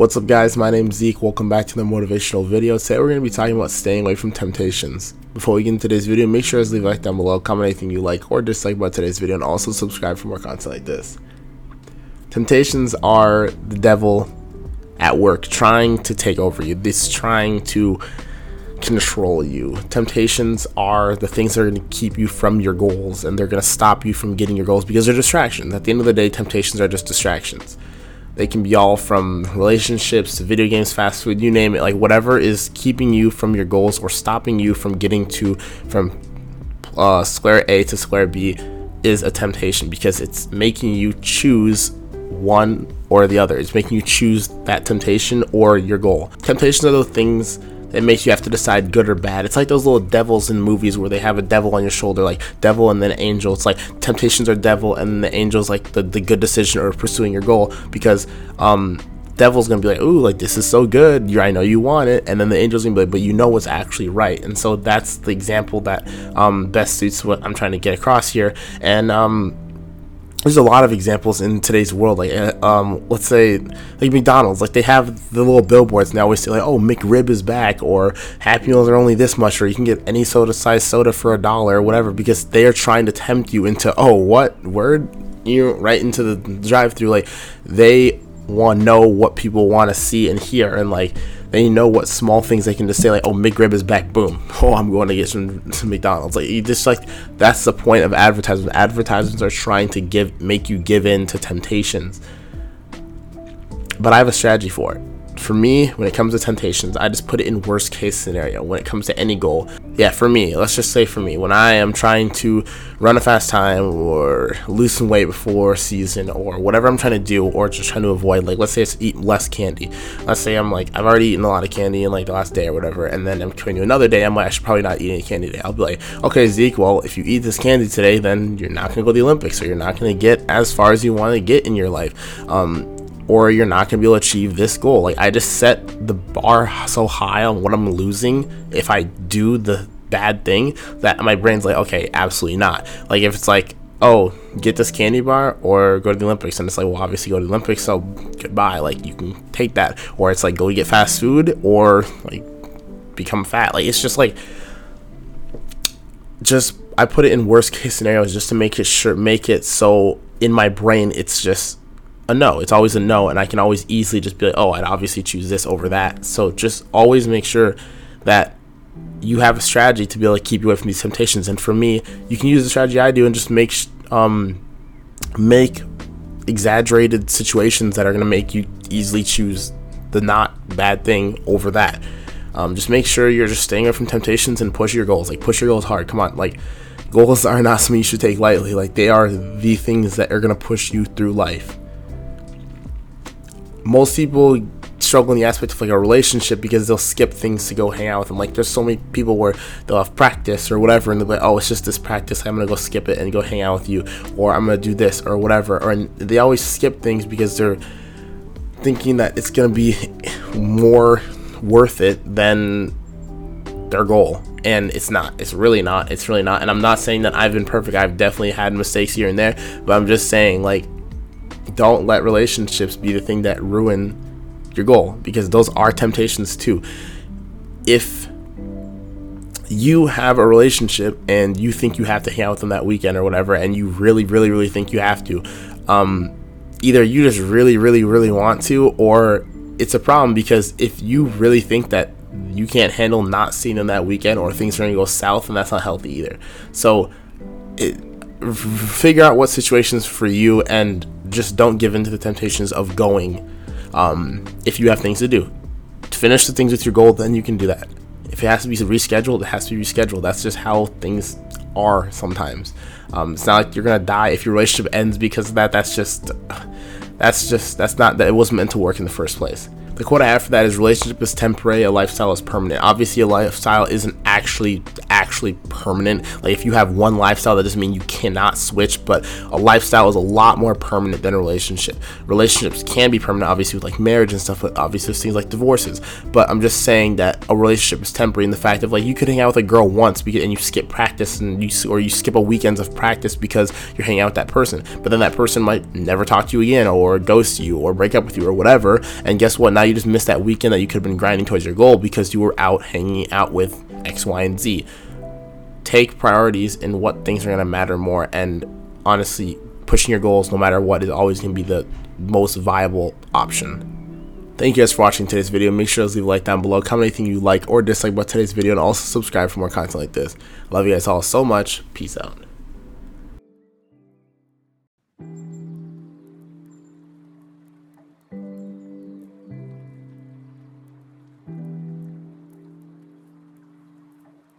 What's up guys, my name's Zeke, welcome back to the motivational video. Today we're going to be talking about staying away from temptations. Before we get into today's video, make sure to leave a like down below, comment anything you like or dislike about today's video, and also subscribe for more content like this. Temptations are the devil at work trying to take over you. This trying to control you. Temptations are the things that are going to keep you from your goals and they're going to stop you from getting your goals because they're distractions. At the end of the day, temptations are just distractions. They can be all from relationships to video games, fast food, you name it. Like whatever is keeping you from your goals or stopping you from getting to from uh, square A to square B is a temptation because it's making you choose one or the other. It's making you choose that temptation or your goal. Temptations are those things it makes you have to decide good or bad. It's like those little devils in movies where they have a devil on your shoulder, like devil and then angel. It's like temptations are devil and the angel's like the, the good decision or pursuing your goal because um devil's gonna be like, ooh, like this is so good. You I know you want it, and then the angel's gonna be like, but you know what's actually right. And so that's the example that um best suits what I'm trying to get across here. And um there's a lot of examples in today's world like uh, um let's say like mcdonald's like they have the little billboards now. always say like oh mcrib is back or happy meals are only this much or you can get any soda size soda for a dollar or whatever because they are trying to tempt you into oh what word you right into the drive through like they want to know what people want to see and hear and like they know what small things they can just say like oh McRib is back boom. Oh I'm going to get some, some McDonald's. Like you just like that's the point of advertisements advertisements are trying to give make you give in to temptations. But I have a strategy for it for me, when it comes to temptations, I just put it in worst case scenario. When it comes to any goal, yeah, for me, let's just say for me, when I am trying to run a fast time or lose some weight before season or whatever I'm trying to do, or just trying to avoid, like, let's say it's eat less candy. Let's say I'm like, I've already eaten a lot of candy in like the last day or whatever, and then I'm coming to another day, I'm like, I should probably not eat any candy today. I'll be like, okay, Zeke, well, if you eat this candy today, then you're not gonna go to the Olympics, or you're not gonna get as far as you want to get in your life. Um, or you're not going to be able to achieve this goal. Like I just set the bar so high on what I'm losing if I do the bad thing that my brain's like, okay, absolutely not. Like if it's like, oh, get this candy bar or go to the Olympics, and it's like, well, obviously go to the Olympics, so goodbye. Like you can take that, or it's like go get fast food or like become fat. Like it's just like just I put it in worst case scenarios just to make it sure make it so in my brain it's just a no. It's always a no, and I can always easily just be like, oh, I'd obviously choose this over that. So just always make sure that you have a strategy to be able to keep you away from these temptations. And for me, you can use the strategy I do and just make um, make exaggerated situations that are going to make you easily choose the not bad thing over that. Um, just make sure you're just staying away from temptations and push your goals. Like push your goals hard. Come on, like goals are not something you should take lightly. Like they are the things that are gonna push you through life most people struggle in the aspect of like a relationship because they'll skip things to go hang out with them. Like there's so many people where they'll have practice or whatever, and they're like, oh, it's just this practice. I'm gonna go skip it and go hang out with you, or I'm gonna do this or whatever. Or and they always skip things because they're thinking that it's gonna be more worth it than their goal. And it's not. It's really not. It's really not. And I'm not saying that I've been perfect. I've definitely had mistakes here and there, but I'm just saying like don't let relationships be the thing that ruin your goal because those are temptations too. If you have a relationship and you think you have to hang out with them that weekend or whatever, and you really, really, really think you have to, um, either you just really, really, really want to, or it's a problem because if you really think that you can't handle not seeing them that weekend or things are going to go south, and that's not healthy either. So, it, figure out what situations for you and just don't give in to the temptations of going um, if you have things to do. To finish the things with your goal, then you can do that. If it has to be rescheduled, it has to be rescheduled. That's just how things are sometimes. Um, it's not like you're gonna die if your relationship ends because of that. That's just, that's just, that's not that it wasn't meant to work in the first place. The quote I have for that is relationship is temporary, a lifestyle is permanent. Obviously, a lifestyle isn't actually actually permanent. Like if you have one lifestyle, that doesn't mean you cannot switch, but a lifestyle is a lot more permanent than a relationship. Relationships can be permanent, obviously with like marriage and stuff, but obviously things like divorces. But I'm just saying that a relationship is temporary in the fact of like you could hang out with a girl once and you skip practice and you or you skip a weekends of practice because you're hanging out with that person, but then that person might never talk to you again or ghost you or break up with you or whatever. And guess what? Now you just missed that weekend that you could have been grinding towards your goal because you were out hanging out with X, Y, and Z. Take priorities in what things are going to matter more. And honestly, pushing your goals no matter what is always going to be the most viable option. Thank you guys for watching today's video. Make sure to leave a like down below, comment anything you like or dislike about today's video, and also subscribe for more content like this. Love you guys all so much. Peace out.